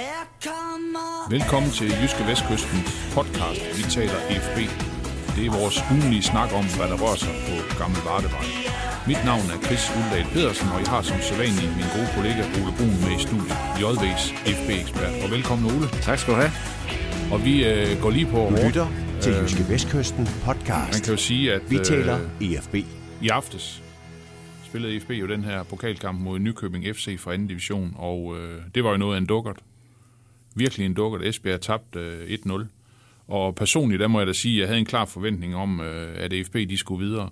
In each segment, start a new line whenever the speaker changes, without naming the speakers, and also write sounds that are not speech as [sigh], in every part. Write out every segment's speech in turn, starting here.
Her kommer
Velkommen til Jyske Vestkystens podcast. Vi taler EFB. Det er vores ugenlige snak om, hvad der rører sig på Gammel Vardevej. Mit navn er Chris Uldal Pedersen, og jeg har som sædvanlig min gode kollega Ole Brun med i studiet, JV's FB-ekspert. Og velkommen Ole.
Tak skal du have.
Og vi øh, går lige på
Du lytter til Jyske Vestkysten podcast.
Man kan jo sige, at
Vi taler
øh,
EFB.
i aftes spillede EFB jo den her pokalkamp mod Nykøbing FC fra anden division, og øh, det var jo noget af en dukkert. Virkelig en dukkert. Esbjerg tabte øh, 1-0. Og personligt, der må jeg da sige, at jeg havde en klar forventning om, øh, at EFB de skulle videre.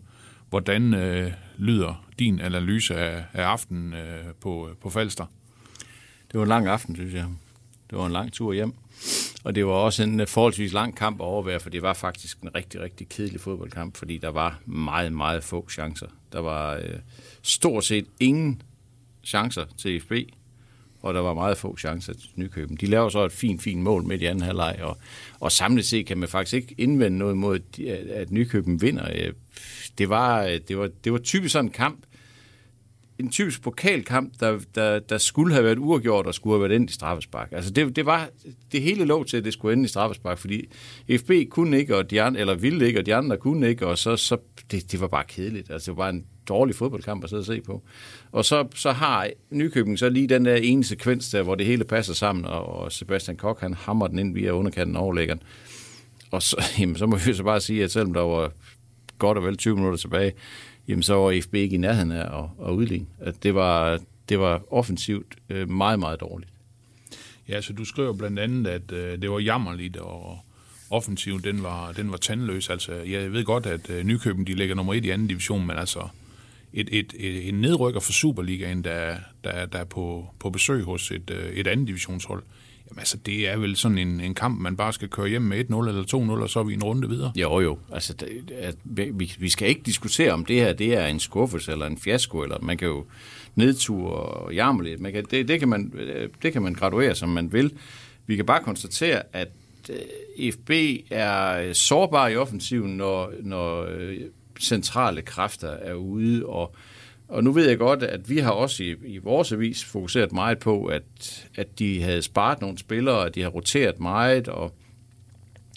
Hvordan øh, lyder din analyse af, af aftenen øh, på, øh, på Falster?
Det var en lang aften, synes jeg. Det var en lang tur hjem. Og det var også en øh, forholdsvis lang kamp at overvære, for det var faktisk en rigtig, rigtig kedelig fodboldkamp, fordi der var meget, meget få chancer. Der var øh, stort set ingen chancer til FB, og der var meget få chancer til Nykøben. De laver så et fint, fint mål midt i anden halvleg, og, og samlet set kan man faktisk ikke indvende noget mod, at- at Nykøben vinder. Øh, det var, det var, det var typisk sådan en kamp, en typisk pokalkamp, der, der, der skulle have været uafgjort og skulle have været endt i straffespark. Altså det, det var det hele lov til, at det skulle ende i straffespark, fordi FB kunne ikke, og de andre, eller ville ikke, og de andre kunne ikke, og så, så det, det var bare kedeligt. Altså det var en dårlig fodboldkamp at sidde og se på. Og så, så har Nykøbing så lige den der ene sekvens der, hvor det hele passer sammen, og, og Sebastian Koch, han hammer den ind via underkanten og overlæggeren. Og så, [laughs] jamen, så må vi så bare sige, at selvom der var godt og vel 20 minutter tilbage, jamen så var FB ikke i nærheden af at, at udligne. At det, var, det var offensivt øh, meget, meget dårligt.
Ja, så du skriver blandt andet, at øh, det var jammerligt, og offensiven den var, den var tandløs. Altså, jeg ved godt, at øh, Nykøben de ligger nummer et i anden division, men altså et, et, et, en nedrykker for Superligaen, der, der, der er på, på besøg hos et, øh, et andet divisionshold, jamen altså, det er vel sådan en, en kamp, man bare skal køre hjem med 1-0 eller 2-0, og så er vi en runde videre.
Jo, jo. Altså, det, at, vi, vi skal ikke diskutere, om det her det er en skuffelse eller en fiasko, eller man kan jo nedtur og jammerligt. Man kan, det, det, kan man, øh, det kan man graduere, som man vil. Vi kan bare konstatere, at øh, FB er sårbar i offensiven, når, når centrale kræfter er ude, og og nu ved jeg godt, at vi har også i, i vores avis fokuseret meget på, at, at de havde sparet nogle spillere, at de har roteret meget, og,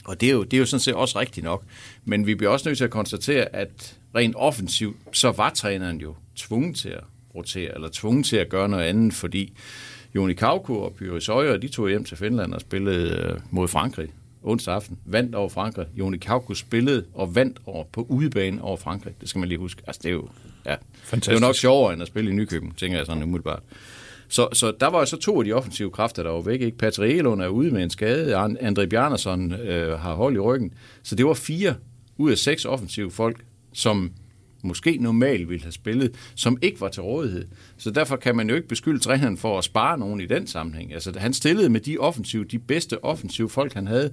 og det er, jo, det er jo sådan set også rigtigt nok. Men vi bliver også nødt til at konstatere, at rent offensivt, så var træneren jo tvunget til at rotere, eller tvunget til at gøre noget andet, fordi Joni Kauko og Pyris Øjer, de tog hjem til Finland og spillede øh, mod Frankrig onsdag aften, vandt over Frankrig. Joni Kauko spillede og vandt over på udebane over Frankrig. Det skal man lige huske. Altså, det er jo, ja, det er
Fantastisk.
jo nok sjovere end at spille i Nykøbing, tænker jeg sådan umiddelbart. Så, så der var jo så to af de offensive kræfter, der var væk. Ikke? Patrick Elund er ude med en skade, An- André Bjarnason øh, har hold i ryggen. Så det var fire ud af seks offensive folk, som måske normalt ville have spillet, som ikke var til rådighed. Så derfor kan man jo ikke beskylde træneren for at spare nogen i den sammenhæng. Altså, han stillede med de offensive, de bedste offensive folk, han havde.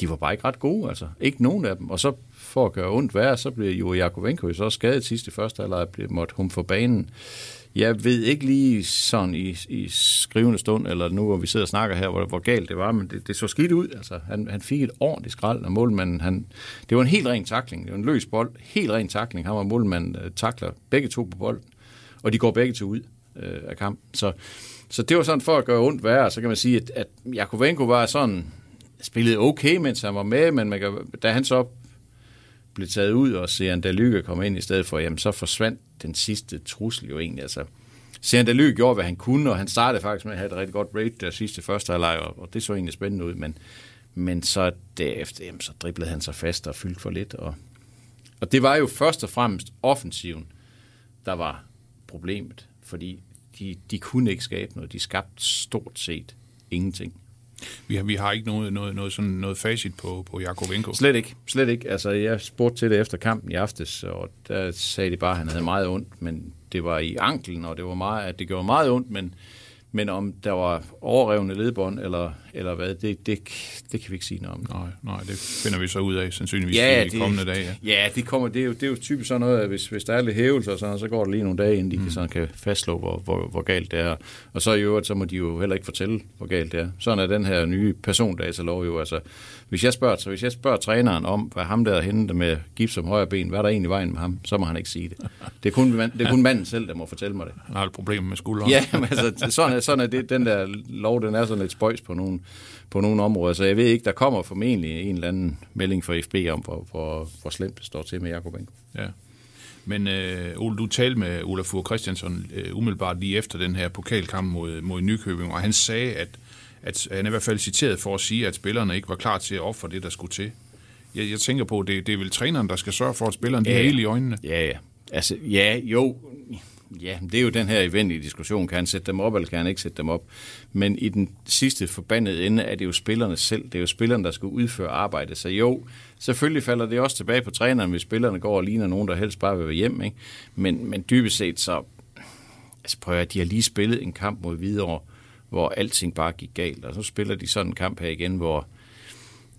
De var bare ikke ret gode, altså. Ikke nogen af dem. Og så for at gøre ondt værre, så blev jo Jakovenko så skadet sidst i første halvleg, blev måtte hun for banen. Jeg ved ikke lige sådan i, i skrivende stund, eller nu hvor vi sidder og snakker her, hvor, hvor galt det var, men det, det så skidt ud. Altså, han, han fik et ordentligt skrald af målmanden. Han, det var en helt ren takling. Det var en løs bold. Helt ren takling. Han var målmanden øh, takler begge to på bolden. Og de går begge to ud øh, af kampen. Så, så det var sådan for at gøre ondt værre. Så kan man sige, at, at Jakovenko var sådan spillede okay, mens han var med, men man kan, da han så blev taget ud, og Sean Dalyke kom ind i stedet for, jamen så forsvandt den sidste trussel jo egentlig. Altså, Sean Dalyke gjorde, hvad han kunne, og han startede faktisk med at have et rigtig godt rate der sidste første halvleg, og, og det så egentlig spændende ud, men, men så derefter, jamen, så driblede han sig fast og fyldte for lidt, og, og det var jo først og fremmest offensiven, der var problemet, fordi de, de kunne ikke skabe noget. De skabte stort set ingenting.
Vi har, vi har ikke noget, noget, noget, sådan noget facit på, på Jakovenko.
Slet ikke. Slet ikke. Altså, jeg spurgte til det efter kampen i aftes, og der sagde de bare, at han havde meget ondt, men det var i anklen, og det var meget, at det gjorde meget ondt, men, men om der var overrevne ledbånd, eller, eller hvad, det, det, det kan vi ikke sige noget om.
Nej, nej, det finder vi så ud af sandsynligvis i de kommende dage. Ja.
ja det, kommer, det, er jo, det er jo typisk sådan noget, at hvis, hvis der er lidt hævelse og sådan, så går det lige nogle dage, inden de mm. kan, sådan, kan fastslå, hvor, hvor, hvor galt det er. Og så i øvrigt, så må de jo heller ikke fortælle, hvor galt det er. Sådan er den her nye persondatalov jo. Altså, hvis jeg spørger, så hvis jeg spørger træneren om, hvad ham der hente med gips som højre ben, hvad er der egentlig i vejen med ham, så må han ikke sige det. Det er kun, det er kun [laughs] manden selv, der må fortælle mig det.
Han har et problem med skulderen.
Ja, men altså, sådan er, sådan er det, den der lov, den er sådan lidt spøjs på nogle, på nogle områder, så jeg ved ikke, der kommer formentlig en eller anden melding fra FB om, hvor, hvor, hvor slemt det står til med Jakob Enko.
Ja. Men øh, Ole, du talte med Olaf Fure Christiansen øh, umiddelbart lige efter den her pokalkamp mod, mod Nykøbing, og han sagde, at, at han er i hvert fald citeret for at sige, at spillerne ikke var klar til at ofre det, der skulle til. Jeg, jeg tænker på, det, det er vel træneren, der skal sørge for, at spillerne ja,
Ja,
er hele i øjnene.
Ja, ja. Altså, ja, jo. Ja, det er jo den her eventlige diskussion. Kan han sætte dem op, eller kan han ikke sætte dem op? Men i den sidste forbandede ende er det jo spillerne selv. Det er jo spillerne, der skal udføre arbejdet. Så jo, selvfølgelig falder det også tilbage på træneren, hvis spillerne går og ligner nogen, der helst bare vil være hjem. Ikke? Men, men dybest set så... Altså prøv at de har lige spillet en kamp mod Hvidovre, hvor alting bare gik galt. Og så spiller de sådan en kamp her igen, hvor...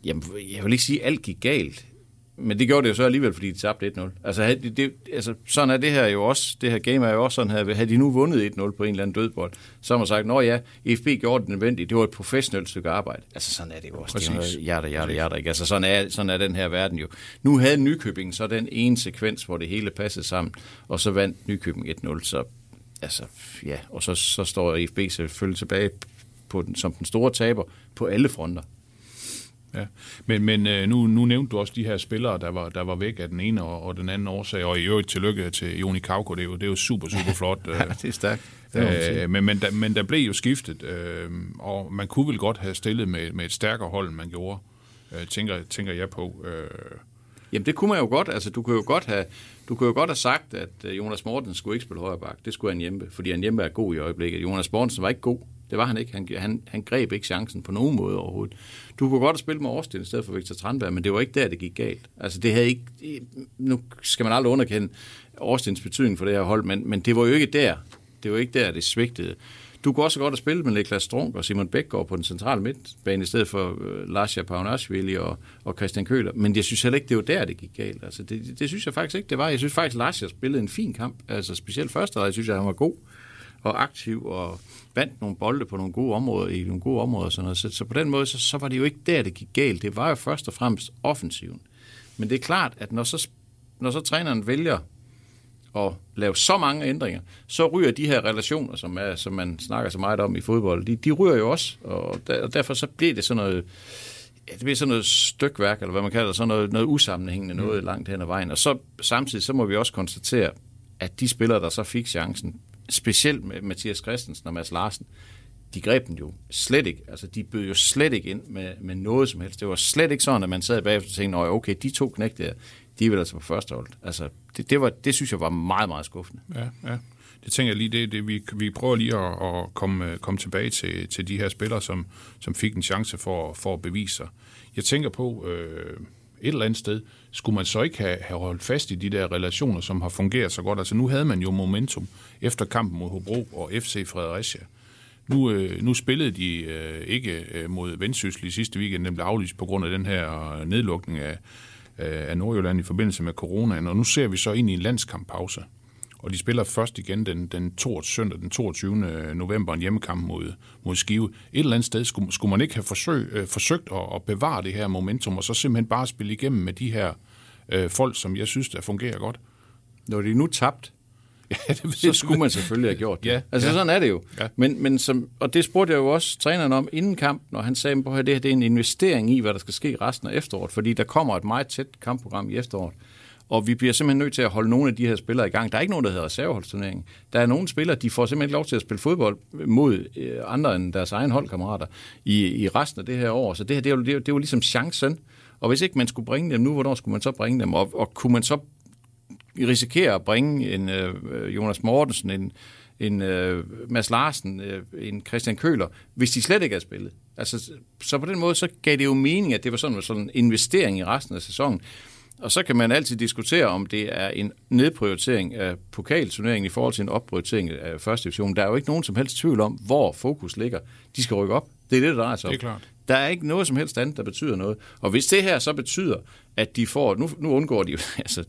Jamen, jeg vil ikke sige, at alt gik galt. Men det gjorde det jo så alligevel, fordi de tabte 1-0. Altså, havde de- det, altså, sådan er det her jo også. Det her game er jo også sådan her. Havde de nu vundet 1-0 på en eller anden dødbold, så har man sagt, at ja, FB gjorde det nødvendigt. Det var et professionelt stykke arbejde. Altså, sådan er det jo også. Det er
Præcis.
hjerter, hjerter, hjerter. Ikke? Altså, sådan er, sådan er den her verden jo. Nu havde Nykøbing så den ene sekvens, hvor det hele passede sammen, og så vandt Nykøbing 1-0. Så, altså, ja. Og så, så står FB selvfølgelig tilbage på den, som den store taber på alle fronter.
Ja. Men, men øh, nu, nu nævnte du også de her spillere, der var, der var væk af den ene og, og den anden årsag, og i øvrigt tillykke til Joni Kauko, det er jo, det er jo super, super flot. øh, [laughs]
Ja, det er stærkt.
Øh, men, men, der, men der blev jo skiftet, øh, og man kunne vel godt have stillet med, med et stærkere hold, end man gjorde, øh, tænker, tænker jeg på. Øh,
Jamen det kunne man jo godt. Altså du kunne jo godt have, du kunne jo godt have sagt, at øh, Jonas Mortensen skulle ikke spille højre bak. Det skulle han hjemme, fordi han hjemme er god i øjeblikket. Jonas Mortensen var ikke god. Det var han ikke. Han, han, han greb ikke chancen på nogen måde overhovedet. Du kunne godt have spillet med Årsten i stedet for Victor Tranberg, men det var ikke der, det gik galt. Altså det havde ikke... Nu skal man aldrig underkende Årstens betydning for det her hold, men, men det var jo ikke der. Det var ikke der, det svigtede. Du kunne også godt have spillet med Niklas Strunk og Simon Bækgaard på den centrale midtbane, i stedet for øh, uh, Lars Paunashvili og, og Christian Køler. Men jeg synes heller ikke, det var der, det gik galt. Altså, det, det, det synes jeg faktisk ikke, det var. Jeg synes faktisk, Lars spillede en fin kamp. Altså, specielt første jeg synes jeg, han var god og aktiv og vandt nogle bolde på nogle gode områder, i nogle gode områder. Og sådan noget. Så, så på den måde, så, så var det jo ikke der, det gik galt. Det var jo først og fremmest offensiven. Men det er klart, at når så, når så træneren vælger at lave så mange ændringer, så ryger de her relationer, som, er, som man snakker så meget om i fodbold, de, de ryger jo også, og, der, og derfor så bliver det sådan noget, ja, det bliver sådan noget stykværk, eller hvad man kalder det, sådan noget, noget usammenhængende noget mm. langt hen ad vejen. Og så samtidig så må vi også konstatere, at de spillere, der så fik chancen, specielt med Mathias Christensen og Mads Larsen, de greb den jo slet ikke. Altså, de bød jo slet ikke ind med, med noget som helst. Det var slet ikke sådan, at man sad bagefter og tænkte, okay, de to knægte der, de er vel altså på første hold. Altså, det, det, var, det synes jeg var meget, meget skuffende.
ja, ja. Det tænker jeg lige, det, det vi, vi prøver lige at, at komme, øh, komme tilbage til, til de her spillere, som, som fik en chance for, for at bevise sig. Jeg tænker på, øh, et eller andet sted, skulle man så ikke have, have holdt fast i de der relationer, som har fungeret så godt? Altså nu havde man jo momentum efter kampen mod Hobro og FC Fredericia. Nu, øh, nu spillede de øh, ikke øh, mod Vendsyssel i sidste weekend, den blev aflyst på grund af den her øh, nedlukning af, øh, af Nordjylland i forbindelse med coronaen, og nu ser vi så ind i en landskamppause. Og de spiller først igen den, den 22, søndag den 22. Øh, november en hjemmekamp mod, mod Skive. Et eller andet sted skulle, skulle man ikke have forsøg, øh, forsøgt at, at bevare det her momentum, og så simpelthen bare spille igennem med de her øh, folk, som jeg synes, der fungerer godt.
Når de nu tabt,
Ja, det,
så skulle man selvfølgelig have gjort det.
Ja,
altså
ja.
sådan er det jo.
Ja.
Men, men som, og det spurgte jeg jo også træneren om inden kampen, når han sagde, at det her det er en investering i, hvad der skal ske resten af efteråret, fordi der kommer et meget tæt kampprogram i efteråret. Og vi bliver simpelthen nødt til at holde nogle af de her spillere i gang. Der er ikke nogen, der hedder reserveholdsturnering. Der er nogle spillere, de får simpelthen ikke lov til at spille fodbold mod øh, andre end deres egen holdkammerater i, i resten af det her år. Så det her, det jo, det jo, det ligesom chancen. Og hvis ikke man skulle bringe dem nu, hvornår skulle man så bringe dem? Og, og kunne man så risikerer at bringe en øh, Jonas Mortensen, en, en øh, Mads Larsen, øh, en Christian Køler, hvis de slet ikke er spillet. Altså, så på den måde, så gav det jo mening, at det var sådan, sådan en investering i resten af sæsonen. Og så kan man altid diskutere, om det er en nedprioritering af pokalturneringen i forhold til en opprioritering af første division. Der er jo ikke nogen som helst tvivl om, hvor fokus ligger. De skal rykke op. Det er det, der drejer sig om.
Det er klart.
Der er ikke noget som helst andet, der betyder noget. Og hvis det her så betyder, at de får... Nu, nu undgår de jo... [laughs] Altså,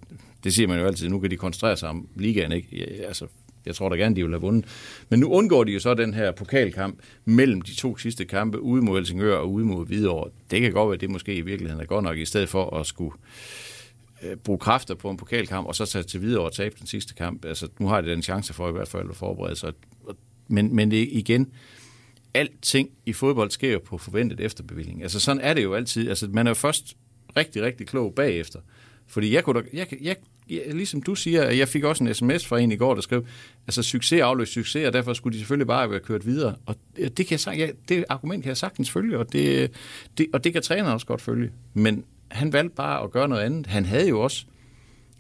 det siger man jo altid. Nu kan de koncentrere sig om ligaen, ikke? Ja, Altså, jeg tror da gerne, de vil have vundet. Men nu undgår de jo så den her pokalkamp mellem de to sidste kampe, ude mod Helsingør og ude mod Hvidovre. Det kan godt være, at det måske i virkeligheden er godt nok, i stedet for at skulle øh, bruge kræfter på en pokalkamp, og så tage til videre og tabe den sidste kamp. Altså, nu har de den chance for i hvert fald at forberede sig. Men, men igen, alting i fodbold sker på forventet efterbevilling. Altså sådan er det jo altid. Altså man er jo først rigtig, rigtig klog bagefter. Fordi jeg kunne da, jeg, jeg, jeg, ligesom du siger, jeg fik også en sms fra en i går, der skrev, altså succes afløst succes, og derfor skulle de selvfølgelig bare være kørt videre. Og det, kan jeg, ja, det argument kan jeg sagtens følge, og det, det, og det kan træneren også godt følge. Men han valgte bare at gøre noget andet. Han havde jo også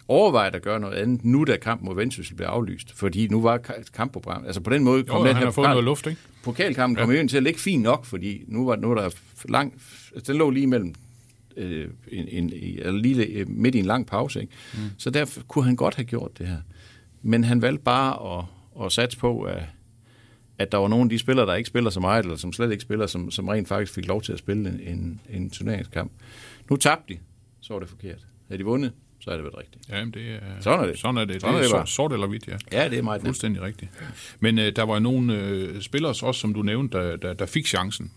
overvejet at gøre noget andet, nu da kampen mod Vendsyssel blev aflyst. Fordi nu var kampprogram. Altså på den måde
kom jo, den her pokal, noget luft, ikke?
Pokalkampen ja. kom til at ligge fint nok, fordi nu var, nu var der lang, altså den lå lige mellem øh, en, en, eller lige øh, midt i en lang pause. Ikke? Mm. Så derfor kunne han godt have gjort det her. Men han valgte bare at, at satse på, at, at der var nogle af de spillere, der ikke spiller så meget, eller som slet ikke spiller, som, som rent faktisk fik lov til at spille en, en, en turneringskamp. Nu tabte de, så var det forkert. Havde de vundet, så er det været rigtigt.
Ja, det er,
sådan er det.
Sådan er det. Sådan det er, er det sort eller hvidt, ja.
Ja, det er meget
Fuldstændig nemt. rigtigt. Men øh, der var nogle øh, spillere også, som du nævnte, der, der, der fik chancen.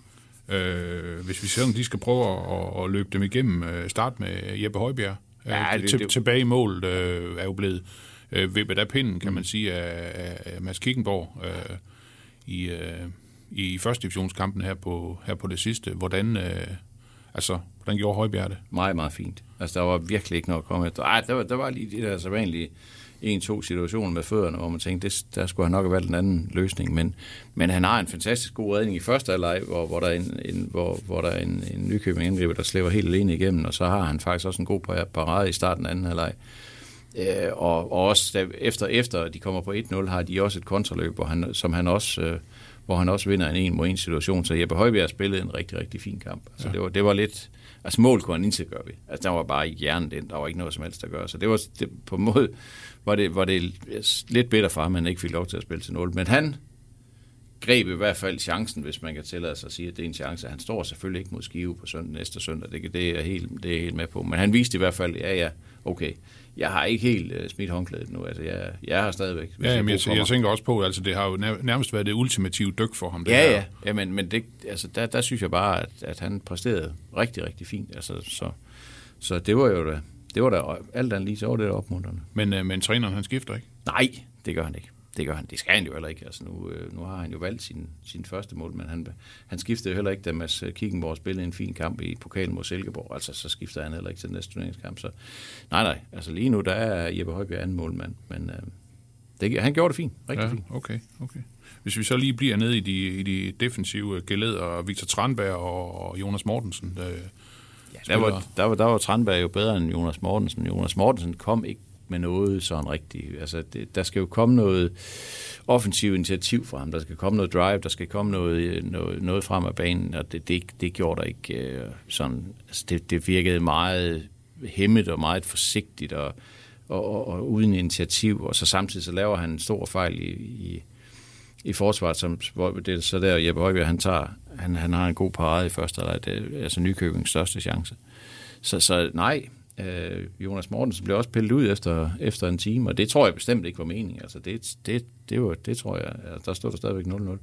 Øh, hvis vi ser, de skal prøve at, at løbe dem igennem, øh, start med Jeppe Højbjerg. Ja, øh, det, til, det, tilbage i målet øh, er jo blevet øh, vippet af pinden, kan man sige, af, af Mads Kickenborg øh, i, øh, i første divisionskampen her på, her på det sidste. Hvordan, øh, altså, hvordan gjorde Højbjerg det?
Meget, meget fint. Altså, der var virkelig ikke noget at komme efter. Ej, der var, der var lige de der så vanlige en-to situationer med fødderne, hvor man tænkte, det, der skulle han nok have valgt en anden løsning. Men, men han har en fantastisk god redning i første halvleg, hvor, hvor der er en, en, hvor, hvor der er en, en nykøbing angriber, der slæver helt alene igennem, og så har han faktisk også en god parade i starten af anden halvleg. Øh, og, og også da, efter, efter de kommer på 1-0, har de også et kontraløb, hvor han, som han også... Øh, hvor han også vinder en en mod en situation. Så Jeppe Højbjerg spillede en rigtig, rigtig fin kamp. Altså, ja. det, var, det var lidt... Altså mål kunne han ikke gøre ved. Altså der var bare hjernen den, der var ikke noget som helst at gøre. Så det var det, på en måde var det, var det lidt bedre for ham, at han ikke fik lov til at spille til 0. Men han greb i hvert fald chancen, hvis man kan tillade sig at sige, at det er en chance. Han står selvfølgelig ikke mod Skive på søndag, næste søndag, det, det, er helt, det er helt med på. Men han viste i hvert fald, ja ja, okay, jeg har ikke helt uh, smidt håndklædet nu. Altså, jeg, jeg har stadigvæk...
Ja, jeg, jeg, jeg tænker også på, altså det har jo nærmest været det ultimative dyk for ham. Det
ja, her. ja, ja, men, men det, altså, der, der synes jeg bare, at, at han præsterede rigtig, rigtig fint. Altså, så, så det var jo da, det var da alt andet lige, så var det opmuntrende.
Men, uh, men træneren, han skifter ikke?
Nej, det gør han ikke. Det gør han. Det skal han jo heller ikke. Altså nu, øh, nu har han jo valgt sin, sin første mål, men han, han skiftede jo heller ikke, da Mads Kickenborg spillede en fin kamp i pokalen mod Silkeborg. Altså, så skifter han heller ikke til den næste turneringskamp. Så nej, nej. Altså lige nu, der er Jeppe Højbjerg anden målmand, men øh, det, han gjorde det fint. Rigtig ja, fint.
Okay, okay. Hvis vi så lige bliver nede i de, i de defensive geleder, Victor Tranberg og Jonas Mortensen, der,
Ja, der var, der, var, der var Tranberg jo bedre end Jonas Mortensen. Jonas Mortensen kom ikke med noget sådan rigtigt. Altså, det, der skal jo komme noget offensiv initiativ fra ham. Der skal komme noget drive, der skal komme noget, øh, noget, noget frem af banen, og det, det, det gjorde der ikke øh, sådan. Altså, det, det virkede meget hemmet og meget forsigtigt og, og, og, og uden initiativ, og så samtidig så laver han en stor fejl i, i, i forsvaret, som, hvor det så der Jeppe Højbjerg, han tager, han, han har en god parade i første, eller det er altså Nykøbings største chance. Så, så nej, øh, Jonas Mortensen blev også pillet ud efter, efter en time, og det tror jeg bestemt ikke var meningen. Altså det, det, det, var, det tror jeg, altså der stod der stadigvæk 0-0.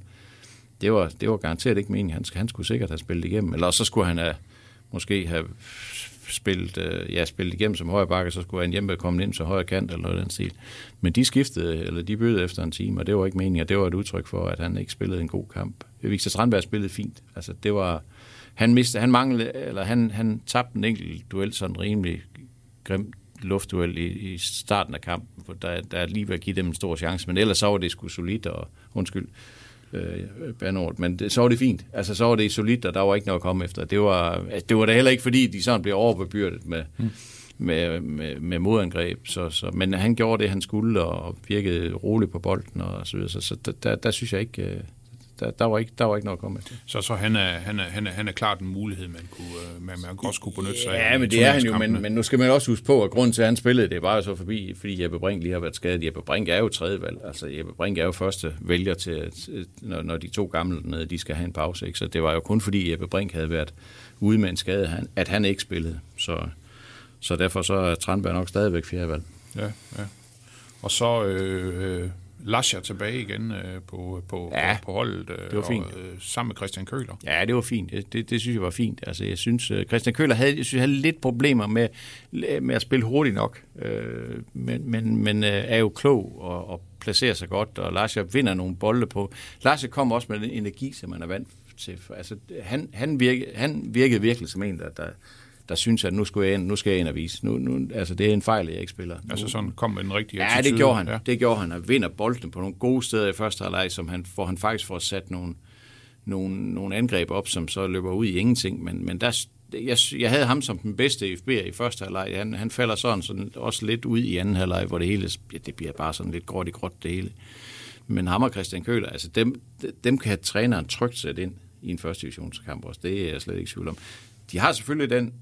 Det var, det var garanteret ikke meningen. Han, han skulle sikkert have spillet igennem, eller så skulle han have, måske have spillet, øh, ja, spillet igennem som højre bakke, så skulle han hjemme komme ind til højre kant eller noget den stil. Men de skiftede, eller de bødede efter en time, og det var ikke meningen, og det var et udtryk for, at han ikke spillede en god kamp. Victor Strandberg spillede fint. Altså, det var, han, mistede, han, manglede, eller han, han tabte en enkelt duel, sådan en rimelig grim luftduel i, i starten af kampen, hvor der, der er lige ved at give dem en stor chance, men ellers så var det sgu solidt, og undskyld, øh, banord, men det, så var det fint. Altså, så var det solidt, og der var ikke noget at komme efter. Det var, det var da heller ikke, fordi de sådan blev overbebyrdet med, mm. med, med, med modangreb. Så, så, men han gjorde det, han skulle, og virkede roligt på bolden, og så videre. Så, så der, der synes jeg ikke, øh, der, der, var ikke, der var ikke noget at komme med.
Så, så han, er, han, er, han, er, han er klart en mulighed, man, kunne, øh, man, man også kunne benytte sig af.
Ja, men det er han jo, men, men nu skal man også huske på, at grunden til, at han spillede, det var jo så forbi, fordi Jeppe Brink lige har været skadet. Jeppe Brink er jo tredje valg. Altså Jeppe Brink er jo første vælger til, når, når de to gamle nede, de skal have en pause. Ikke? Så det var jo kun fordi Jeppe Brink havde været ude med en skade, at han ikke spillede. Så, så derfor så er Tranberg nok stadigvæk fjerde valg.
Ja, ja. Og så øh, øh Lascher tilbage igen øh, på, på, ja, på, på holdet. Øh, det var fint. Og, øh, sammen med Christian Køler.
Ja, det var fint. Det, det synes jeg var fint. Altså, jeg synes, øh, Christian Køler havde, jeg synes, havde lidt problemer med, med at spille hurtigt nok. Øh, men men, men øh, er jo klog og, og placerer sig godt, og Lars vinder nogle bolde på. Lars kommer også med den energi, som man er vant til. Altså, han, han, virke, han virkede virkelig som en, der, der, der synes, at nu skal jeg ind, nu skal jeg ind og vise. Nu, nu, altså, det er en fejl, jeg ikke spiller. Nu,
Altså sådan kom en rigtig
Ja,
attitude.
det gjorde han.
Ja.
Det gjorde han, og vinder bolden på nogle gode steder i første halvleg, som han, hvor han faktisk får sat nogle, nogle, nogle angreb op, som så løber ud i ingenting. Men, men der, jeg, jeg havde ham som den bedste FB'er i første halvleg. Han, han falder sådan, sådan også lidt ud i anden halvleg, hvor det hele ja, det bliver bare sådan lidt gråt i gråt det hele. Men ham og Christian Køler, altså dem, dem kan træneren trygt sætte ind i en første divisionskamp også. Det er jeg slet ikke i tvivl om. De har selvfølgelig den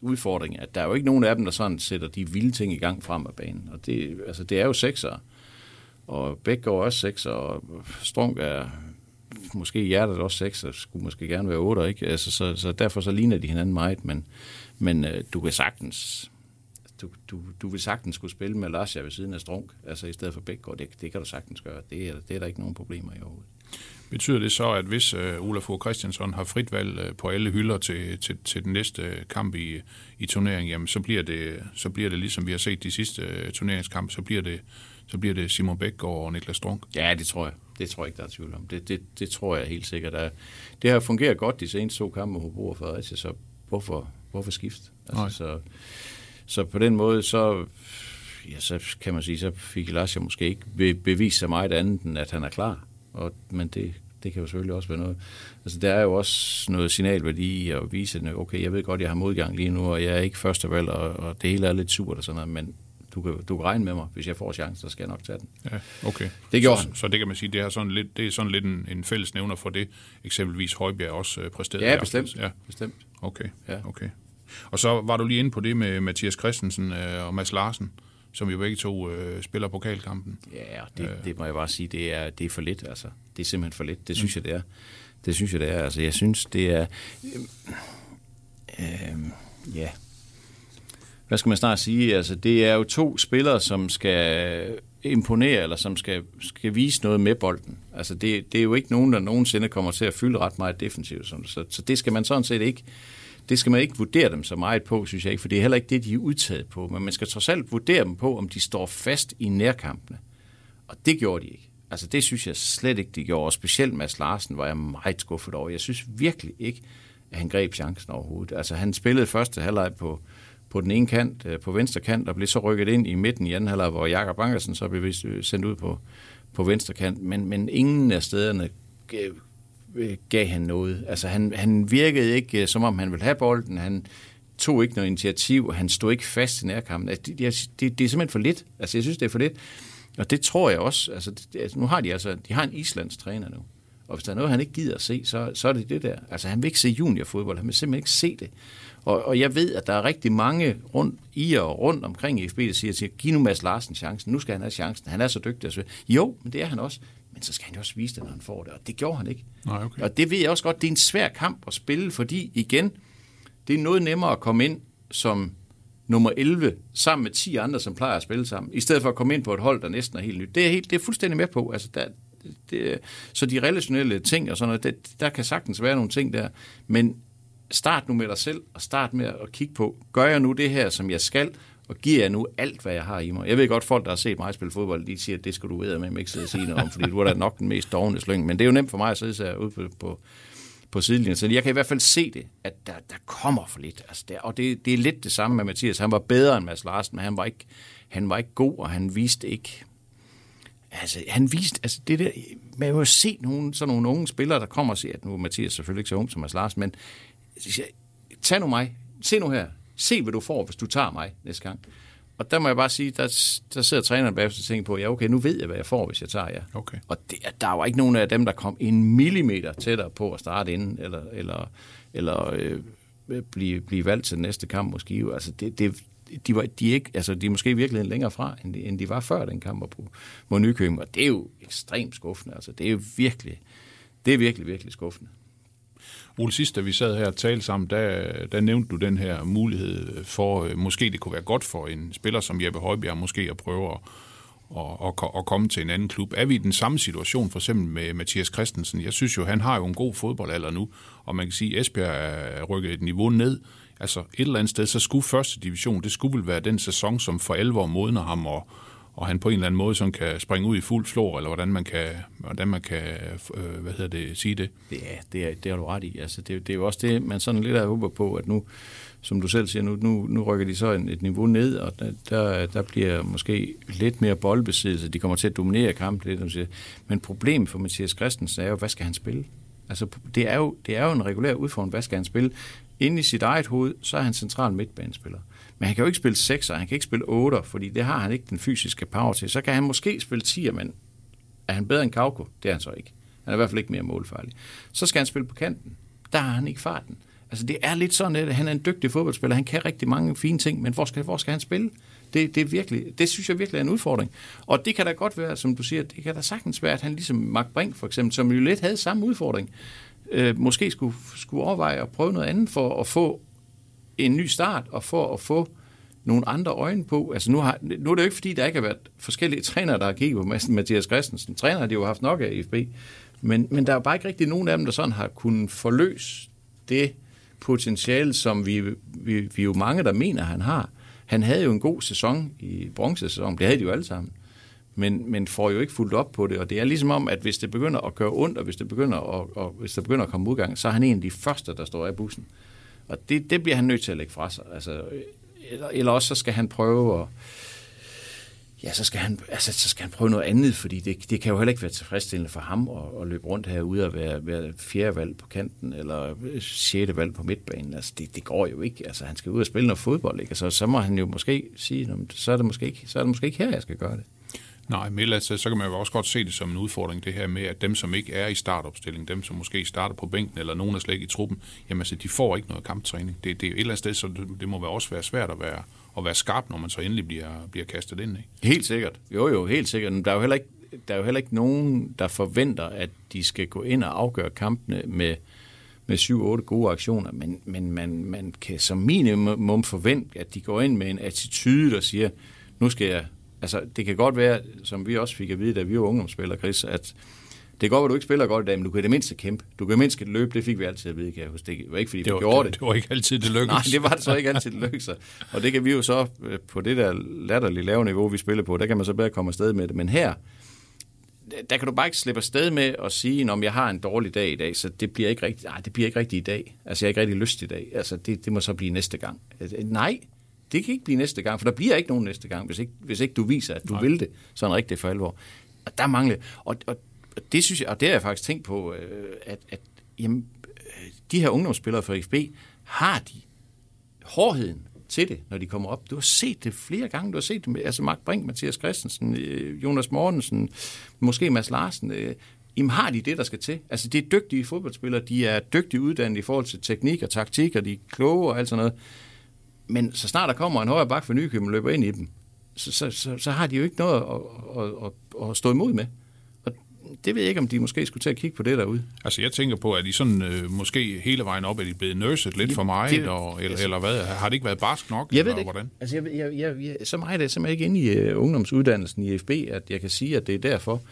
udfordring, at der er jo ikke nogen af dem, der sådan sætter de vilde ting i gang frem af banen. Og det, altså, det er jo sekser, og Bæk går også sekser, og Strunk er måske hjertet også sekser, skulle måske gerne være otter, ikke? Altså, så, så derfor så ligner de hinanden meget, men, men øh, du kan sagtens du, du, du vil sagtens skulle spille med Lars ved siden af Strunk, altså i stedet for Bækgaard, det, det kan du sagtens gøre. Det er, det er der ikke nogen problemer i overhovedet.
Betyder det så, at hvis uh, Olaf Fogh Christiansson har frit valg uh, på alle hylder til, til, til den næste øh, kamp i, i turneringen, jamen så bliver, det, så bliver det ligesom vi har set de sidste uh, turneringskampe, så bliver det, så bliver det Simon Bækgaard og Niklas Strunk.
Ja, det tror jeg. Det tror jeg ikke, der er tvivl om. Det, det, det tror jeg helt sikkert. Der, det har fungeret godt de seneste to kampe med Hobro og Fredericia, så hvorfor, hvorfor skifte?
Nej.
Altså, så, så på den måde, så, ja, så kan man sige, så fik Lasja måske ikke be- bevist sig meget andet, end at han er klar. Og, men det, det kan jo selvfølgelig også være noget. Altså, der er jo også noget signalværdi i at vise, at okay, jeg ved godt, jeg har modgang lige nu, og jeg er ikke førstevalg, og, og det hele er lidt surt og sådan noget, men du kan, du kan regne med mig. Hvis jeg får chancen, så skal jeg nok tage den.
Ja, okay.
Det gjorde
så. Så det kan man sige, det er sådan lidt, det er sådan lidt en, en fælles nævner for det, eksempelvis Højbjerg også uh, præsterede.
Ja, bestemt.
Ja,
bestemt.
okay.
Ja.
okay. Og så var du lige inde på det med Mathias Christensen øh, og Mads Larsen, som jo begge to øh, spiller pokalkampen.
Ja, det, det må jeg bare sige, det er, det er for lidt, altså. Det er simpelthen for lidt. Det synes jeg, det er. Det synes jeg, det er. Altså, jeg synes, det er... Øh, øh, ja. Hvad skal man snart sige? Altså, det er jo to spillere, som skal imponere, eller som skal, skal vise noget med bolden. Altså, det, det er jo ikke nogen, der nogensinde kommer til at fylde ret meget defensivt. Så, så det skal man sådan set ikke det skal man ikke vurdere dem så meget på, synes jeg ikke, for det er heller ikke det, de er udtaget på. Men man skal trods alt vurdere dem på, om de står fast i nærkampene. Og det gjorde de ikke. Altså det synes jeg slet ikke, de gjorde. Og specielt Mads Larsen var jeg meget skuffet over. Jeg synes virkelig ikke, at han greb chancen overhovedet. Altså han spillede første halvleg på, på den ene kant, øh, på venstre kant, og blev så rykket ind i midten i anden halvleg, hvor Jakob Ankersen så blev vist øh, sendt ud på, på venstre kant. Men, men ingen af stederne øh, Øh, gav, han noget. Altså han, han virkede ikke, øh, som om han ville have bolden. Han tog ikke noget initiativ, og han stod ikke fast i nærkampen. Altså, det, det, det, er simpelthen for lidt. Altså jeg synes, det er for lidt. Og det tror jeg også. Altså, det, altså, nu har de altså, de har en islands træner nu. Og hvis der er noget, han ikke gider at se, så, så er det det der. Altså, han vil ikke se juniorfodbold. Han vil simpelthen ikke se det. Og, og jeg ved, at der er rigtig mange rundt i og rundt omkring i FB, der siger, siger giv nu Mads Larsen chancen. Nu skal han have chancen. Han er så dygtig. Jo, men det er han også. Men så skal han jo også vise det, når han får det. Og det gjorde han ikke.
Nej, okay.
Og det ved jeg også godt, det er en svær kamp at spille, fordi igen, det er noget nemmere at komme ind som nummer 11, sammen med 10 andre, som plejer at spille sammen, i stedet for at komme ind på et hold, der næsten er helt nyt. Det er, helt, det er fuldstændig med på. Altså, der, det, så de relationelle ting og sådan noget, det, der kan sagtens være nogle ting der, men start nu med dig selv, og start med at kigge på, gør jeg nu det her, som jeg skal, og giver jeg nu alt, hvad jeg har i mig. Jeg ved godt, folk, der har set mig spille fodbold, de siger, at det skal du ved med, ikke sidde og sige noget om, fordi du er da nok den mest dogne slyng. Men det er jo nemt for mig at sidde så ude på, på, på sidelinjen. Så jeg kan i hvert fald se det, at der, der kommer for lidt. Altså der, og det, det er lidt det samme med Mathias. Han var bedre end Mads Larsen, men han var ikke, han var ikke god, og han viste ikke... Altså, han viste, altså det der, man har jo set nogle, sådan nogle unge spillere, der kommer og siger, at nu er Mathias selvfølgelig ikke så ung som Mads Larsen, men tag nu mig, se nu her, se hvad du får, hvis du tager mig næste gang. Og der må jeg bare sige, der, der sidder træneren bagefter og tænker på, ja okay, nu ved jeg, hvad jeg får, hvis jeg tager jer.
Okay.
Og det, der var ikke nogen af dem, der kom en millimeter tættere på at starte inden, eller, eller, eller øh, blive, blive valgt til næste kamp måske. Altså det, det, de, var, de, er ikke, altså de er måske virkelig længere fra, end de, end de var før den kamp på, på Nykøbing. Og det er jo ekstremt skuffende. Altså det er jo virkelig, det er virkelig, virkelig skuffende.
Ole, sidst da vi sad her og talte sammen, der, der nævnte du den her mulighed for, øh, måske det kunne være godt for en spiller som Jeppe Højbjerg, måske at prøve at, at, at, at komme til en anden klub. Er vi i den samme situation for eksempel med Mathias Christensen? Jeg synes jo, han har jo en god fodboldalder nu, og man kan sige, at Esbjerg er rykket et niveau ned. Altså et eller andet sted, så skulle første division, det skulle vel være den sæson, som for alvor modner ham og, og han på en eller anden måde sådan kan springe ud i fuld flor, eller hvordan man kan, hvordan man kan øh, hvad hedder det, sige det.
Ja, det, er, det har du ret i. Altså, det, det er jo også det, man sådan lidt er håber på, at nu, som du selv siger, nu, nu, nu rykker de så et, niveau ned, og der, der bliver måske lidt mere boldbesiddelse. De kommer til at dominere kampen lidt. Siger. Men problemet for Mathias Christensen er jo, hvad skal han spille? Altså, det er jo, det er jo en regulær udfordring. Hvad skal han spille? Inde i sit eget hoved, så er han central midtbanespiller. Men han kan jo ikke spille 6, han kan ikke spille 8, fordi det har han ikke den fysiske power til. Så kan han måske spille 10, men er han bedre end Kauko? Det er han så ikke. Han er i hvert fald ikke mere målfarlig. Så skal han spille på kanten. Der har han ikke farten. Altså det er lidt sådan, at han er en dygtig fodboldspiller. Han kan rigtig mange fine ting, men hvor skal, hvor skal han spille? Det, det, er virkelig, det synes jeg virkelig er en udfordring. Og det kan da godt være, som du siger, det kan da sagtens være, at han ligesom Mark Brink for eksempel, som jo lidt havde samme udfordring, øh, måske skulle, skulle overveje at prøve noget andet for at få en ny start, og for at få nogle andre øjne på. Altså nu, har, nu er det jo ikke, fordi der ikke har været forskellige trænere, der har kigget på Mathias Christensen. Trænere har de jo haft nok af FB. Men, men der er bare ikke rigtig nogen af dem, der sådan har kunnet forløse det potentiale, som vi, vi, vi jo mange, der mener, han har. Han havde jo en god sæson i bronzesæsonen. Det havde de jo alle sammen. Men, men får jo ikke fuldt op på det. Og det er ligesom om, at hvis det begynder at køre ondt, og hvis det begynder at, og hvis det begynder at komme udgang, så er han en af de første, der står af bussen. Og det, det bliver han nødt til at lægge fra sig. Altså, eller, eller også så skal han prøve at ja, så skal, han, altså, så skal han prøve noget andet, fordi det, det kan jo heller ikke være tilfredsstillende for ham at, at løbe rundt herude og være, være fjerde valg på kanten, eller øh, sjette valg på midtbanen. Altså, det, det går jo ikke. Altså, han skal ud og spille noget fodbold, ikke? Altså, så må han jo måske sige, så er, det måske ikke, så er det måske ikke her, jeg skal gøre det.
Nej, men ellers øh, så kan man jo også godt se det som en udfordring, det her med, at dem, som ikke er i startopstilling, dem, som måske starter på bænken, eller nogen er slet ikke i truppen, jamen altså, de får ikke noget kamptræning. Det, det er et eller andet sted, så det, det må også være svært at være, at være skarp, når man så endelig bliver, bliver kastet ind. Ikke?
Helt sikkert. Jo, jo, helt sikkert. Men der er jo heller ikke, der er jo heller ikke nogen, der forventer, at de skal gå ind og afgøre kampene med, med 7-8 gode aktioner, men, men man, man kan som minimum forvente, at de går ind med en attitude, der siger, nu skal jeg altså, det kan godt være, som vi også fik at vide, da vi var ungdomsspillere, Chris, at det kan godt at du ikke spiller godt i dag, men du kan det mindste kæmpe. Du kan det mindste løbe, det fik vi altid at vide, kan jeg huske. Det var ikke, fordi
det
var, vi gjorde
det. Det var ikke altid, det lykkedes.
Nej, det var det så ikke altid, det lykkedes. Og det kan vi jo så, øh, på det der latterlige lave niveau, vi spiller på, der kan man så bedre komme afsted med det. Men her, der kan du bare ikke slippe afsted med at sige, om jeg har en dårlig dag i dag, så det bliver ikke rigtigt, nej, det bliver ikke rigtigt i dag. Altså, jeg har ikke rigtig lyst i dag. Altså, det, det må så blive næste gang. Nej, det kan ikke blive næste gang, for der bliver ikke nogen næste gang, hvis ikke, hvis ikke du viser, at du Nej. vil det sådan rigtigt for alvor. Og der mangler, og, og, og det synes jeg, og det har jeg faktisk tænkt på, øh, at, at jamen, øh, de her ungdomsspillere fra FB, har de hårdheden til det, når de kommer op. Du har set det flere gange. Du har set det med altså Mark Brink, Mathias Christensen, øh, Jonas Mortensen, måske Mads Larsen. Jamen har de det, der skal til? Altså det er dygtige fodboldspillere, de er dygtigt uddannet i forhold til teknik og taktik, og de er kloge og alt sådan noget. Men så snart der kommer en højre bak for Nykøbing løber ind i dem, så, så, så, så har de jo ikke noget at, at, at, at stå imod med. Og det ved jeg ikke, om de måske skulle til at kigge på det derude.
Altså jeg tænker på, at de sådan øh, måske hele vejen op, at de er blevet nurset lidt for meget, det, og, eller, altså, eller hvad? Har det ikke været barsk nok?
Jeg ved det
ikke. Hvordan?
Altså jeg, jeg, jeg, jeg, så meget er jeg simpelthen ikke inde i uh, ungdomsuddannelsen i FB, at jeg kan sige, at det er derfor.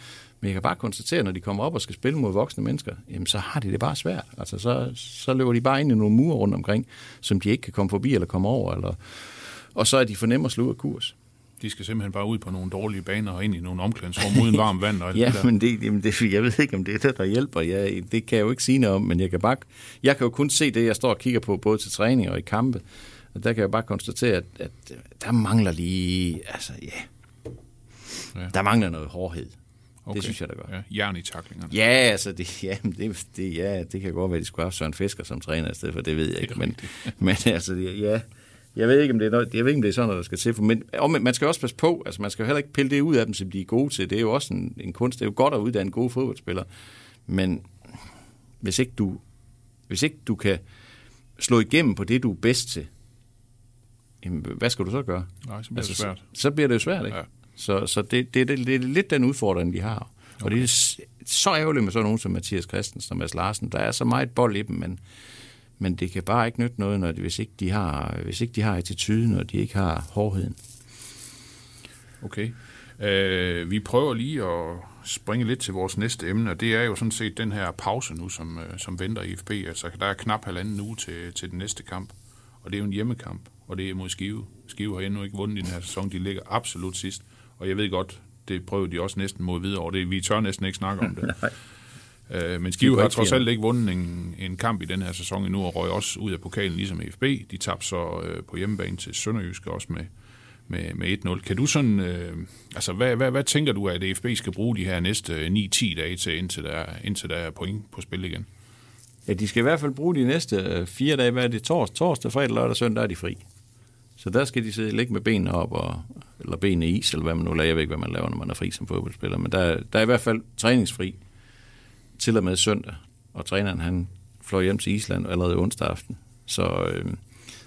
Men jeg kan bare konstatere, at når de kommer op og skal spille mod voksne mennesker, jamen så har de det bare svært. Altså så, så løber de bare ind i nogle mure rundt omkring, som de ikke kan komme forbi eller komme over. Eller, og så er de for nemme at slå af kurs.
De skal simpelthen bare ud på nogle dårlige baner og ind i nogle omklædningsrum uden [laughs] varmt vand og alt
ja,
det der.
men det, jamen det, jeg ved ikke, om det er det, der hjælper. Jeg, det kan jeg jo ikke sige noget om, men jeg kan, bare, jeg kan jo kun se det, jeg står og kigger på, både til træning og i kampe. Og der kan jeg bare konstatere, at, at der mangler lige, altså ja, ja. der mangler noget hårdhed. Okay. Det synes jeg, der gør.
Ja, jern i taklingerne.
Ja, altså det, [laughs] ja, det, det, ja, det kan godt være, at de skulle have Søren Fisker som træner i stedet for, det ved jeg ikke. Men, [laughs] men altså, ja, jeg ved ikke, om det er, noget, jeg ved ikke, om det er sådan noget, der skal til. For, men, men man skal også passe på. Altså, man skal jo heller ikke pille det ud af dem, som de er gode til. Det er jo også en, en kunst. Det er jo godt at uddanne gode fodboldspillere. Men hvis ikke du, hvis ikke du kan slå igennem på det, du er bedst til, jamen, hvad skal du så gøre?
Nej, så bliver altså, det svært.
Så, så bliver det jo svært, ikke? Ja. Så, så det, det, det, det er lidt den udfordring, de har. Okay. Og det er så ærgerligt med sådan nogen som Mathias Christensen og Mads Larsen. Der er så meget bold i dem, men, men det kan bare ikke nytte noget, når de, hvis, ikke de har, hvis ikke de har attituden, og de ikke har hårdheden.
Okay. Uh, vi prøver lige at springe lidt til vores næste emne, og det er jo sådan set den her pause nu, som, uh, som venter i FB. Altså, der er knap halvanden uge til, til den næste kamp, og det er jo en hjemmekamp, og det er mod Skive. Skive har endnu ikke vundet i den her sæson, de ligger absolut sidst og jeg ved godt, det prøvede de også næsten mod videre, og det, vi tør næsten ikke snakke om det. [laughs] Øh, men Skive har trods alt ikke vundet en, en kamp i den her sæson endnu, og røg også ud af pokalen ligesom FB. De tabte så øh, på hjemmebane til Sønderjysk også med, med, med 1-0. Kan du sådan, øh, altså hvad, hvad, hvad tænker du, at FB skal bruge de her næste 9-10 dage til, indtil der, indtil der er point på spil igen?
Ja, de skal i hvert fald bruge de næste øh, fire dage. Hvad er det? Torsdag, torsdag fredag, lørdag, søndag er de fri. Så der skal de sidde ligge med benene op, og, eller benene i is, eller hvad man nu laver. Jeg ved ikke, hvad man laver, når man er fri som fodboldspiller. Men der, der er i hvert fald træningsfri til og med søndag. Og træneren, han fløj hjem til Island allerede onsdag aften. Så, øh,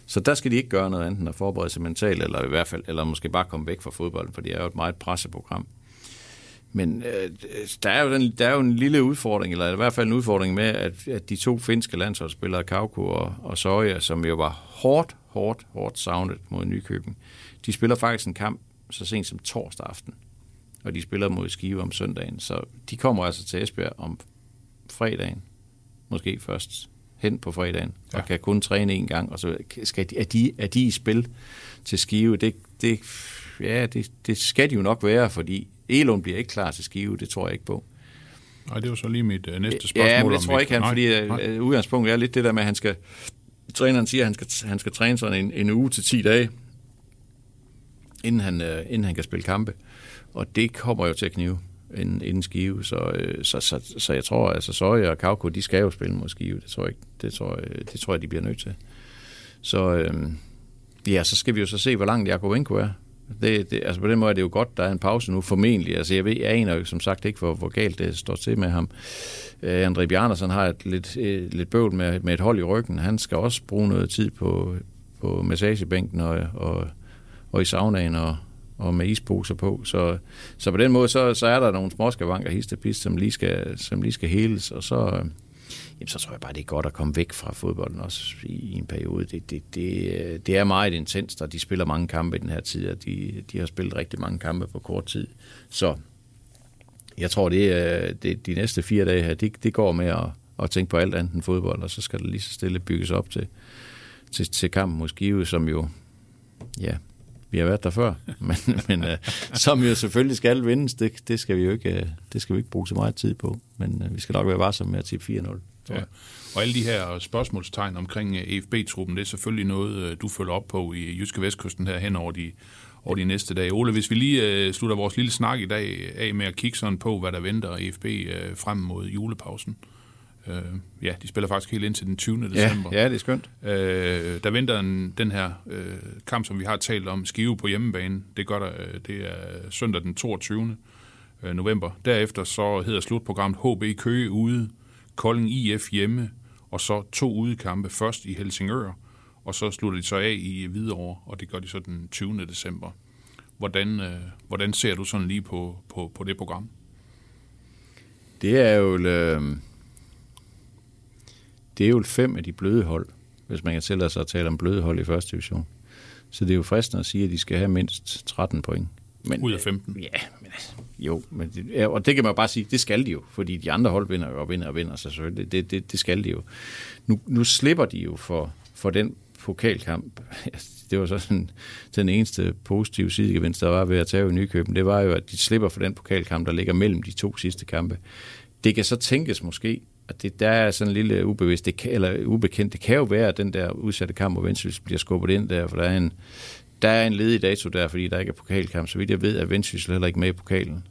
så der skal de ikke gøre noget andet end at forberede sig mentalt, eller i hvert fald, eller måske bare komme væk fra fodbolden, for det er jo et meget presseprogram. Men øh, der, er jo den, der er jo en lille udfordring, eller i hvert fald en udfordring med, at, at de to finske landsholdsspillere, Kauko og, og Soja, som jo var hårdt, hårdt, hårdt savnet mod Nykøbing, de spiller faktisk en kamp så sent som torsdag aften, og de spiller mod Skive om søndagen. Så de kommer altså til Esbjerg om fredagen, måske først hen på fredagen, ja. og kan kun træne en gang, og så skal de, er, de, er de i spil til Skive. Det, det, ja, det, det skal de jo nok være, fordi Elund bliver ikke klar til Skive, det tror jeg ikke på.
Nej, det var så lige mit uh, næste spørgsmål.
Ja, men det tror jeg ikke han, fordi uh, udgangspunktet er lidt det der med, at han skal, træneren siger, at han skal, han skal træne sådan en, en uge til 10 dage, inden han, øh, inden han kan spille kampe. Og det kommer jo til at knive inden, inden Skive. Så, øh, så, så, så, jeg tror, altså Søje og Kauko, de skal jo spille mod Skive. Det tror jeg, det tror jeg, det tror jeg de bliver nødt til. Så øh, ja, så skal vi jo så se, hvor langt Jakovenko er. Det, det, altså på den måde er det jo godt, der er en pause nu, formentlig. Altså jeg, ved, jeg aner jo som sagt ikke, hvor, hvor galt det står til med ham. Uh, André Bjarnersen har et lidt, et, lidt bøvl med, med et hold i ryggen. Han skal også bruge noget tid på, på massagebænken og, og, og i saunaen og, og med isposer på. Så, så på den måde, så, så er der nogle småskavanker histepist, som lige skal, som lige skal heles, og så, jamen, så tror jeg bare, det er godt at komme væk fra fodbolden også i, en periode. Det, det, det, øh, det er meget intenst, og de spiller mange kampe i den her tid, og de, de har spillet rigtig mange kampe på kort tid. Så jeg tror, det, øh, det de næste fire dage her, det, det går med at, at tænke på alt andet end fodbold, og så skal det lige så stille bygges op til, til, til kampen mod Skive, som jo, ja, vi har været der før, [laughs] men, men øh, som jo selvfølgelig skal vindes, det, det, skal vi jo ikke, det skal vi ikke bruge så meget tid på, men vi skal nok være varsomme med at tippe 4-0. Ja.
Og alle de her spørgsmålstegn omkring EFB-truppen, det er selvfølgelig noget, du følger op på i Jyske Vestkysten her hen over de, over de næste dage. Ole, hvis vi lige uh, slutter vores lille snak i dag af med at kigge sådan på, hvad der venter EFB frem mod julepausen, Øh, ja, de spiller faktisk helt ind til den 20. december.
Ja, det er skønt.
Øh, der venter en, den her øh, kamp, som vi har talt om, Skive på hjemmebane. Det, gør der, øh, det er søndag den 22. Øh, november. Derefter så hedder slutprogrammet HB Køge ude, Kolding IF hjemme, og så to udekampe først i Helsingør, og så slutter de så af i Hvidovre, og det gør de så den 20. december. Hvordan, øh, hvordan ser du sådan lige på, på, på det program?
Det er jo... Øh det er jo fem af de bløde hold, hvis man kan tillade sig at tale om bløde hold i første division. Så det er jo fristende at sige, at de skal have mindst 13 point.
Men, Ud af 15?
Ja, men, jo, men det, ja, og det kan man bare sige, det skal de jo, fordi de andre hold vinder og vinder og vinder, så selvfølgelig, det, det, det skal de jo. Nu, nu slipper de jo for, for den pokalkamp. [laughs] Det var så sådan, den eneste positive sidegevinst, der var ved at tage i Nykøben, det var jo, at de slipper for den pokalkamp, der ligger mellem de to sidste kampe. Det kan så tænkes måske, at det, der er sådan en lille ubevidst, det kan, eller ubekendt. Det kan jo være, at den der udsatte kamp hvor Vendsyssel bliver skubbet ind der, for der er en, der er en ledig dato der, fordi der ikke er pokalkamp. Så vidt jeg ved, at Vendsyssel heller ikke med i pokalen.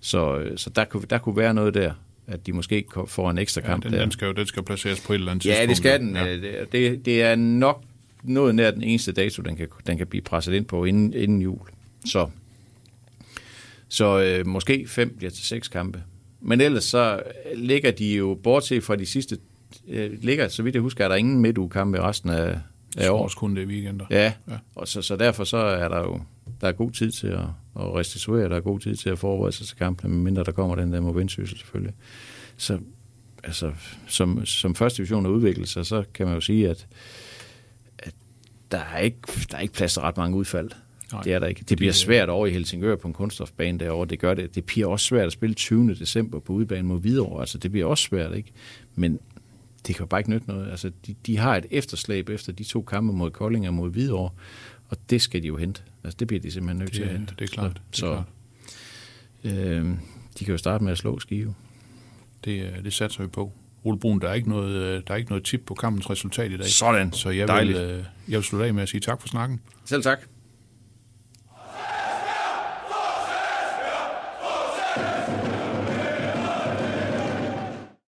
Så, så der, kunne, der kunne være noget der, at de måske får en ekstra kamp
ja, den,
der.
Den skal jo den skal placeres på et eller andet tidspunkt.
Ja, det skal den. Ja. Det, det er nok noget nær den eneste dato, den kan, den kan blive presset ind på inden, inden jul. Så, så øh, måske fem bliver til seks kampe. Men ellers så ligger de jo, bortset fra de sidste, øh, ligger, så vidt jeg husker, er der ingen midtugekampe i resten af, af året.
kun det weekender.
Ja, ja. Og så, så derfor så er der jo der er god tid til at, at restituere, der er god tid til at forberede sig til kampene, medmindre der kommer den der mod vendsyssel selvfølgelig. Så altså, som, som første division er udviklet sig, så kan man jo sige, at, at der, er ikke, der er ikke plads til ret mange udfald. Nej, det er der ikke. Det bliver svært over i Helsingør på en kunststofbane derovre. Det gør det. Det bliver også svært at spille 20. december på udebane mod Hvidovre. Altså, det bliver også svært, ikke? Men det kan jo bare ikke nytte noget. Altså, de, de har et efterslæb efter de to kampe mod Kolding og mod Hvidovre, og det skal de jo hente. Altså, det bliver de simpelthen nødt
det,
til at hente.
Det er klart.
Så,
det er klart.
Øh, de kan jo starte med at slå Skive.
Det, øh, det satser vi på. Ole Brun, der er ikke noget, øh, der er ikke noget tip på kampens resultat i dag.
Sådan.
Så jeg vil,
Dejligt.
øh, jeg vil slutte af med at sige tak for snakken.
Selv tak.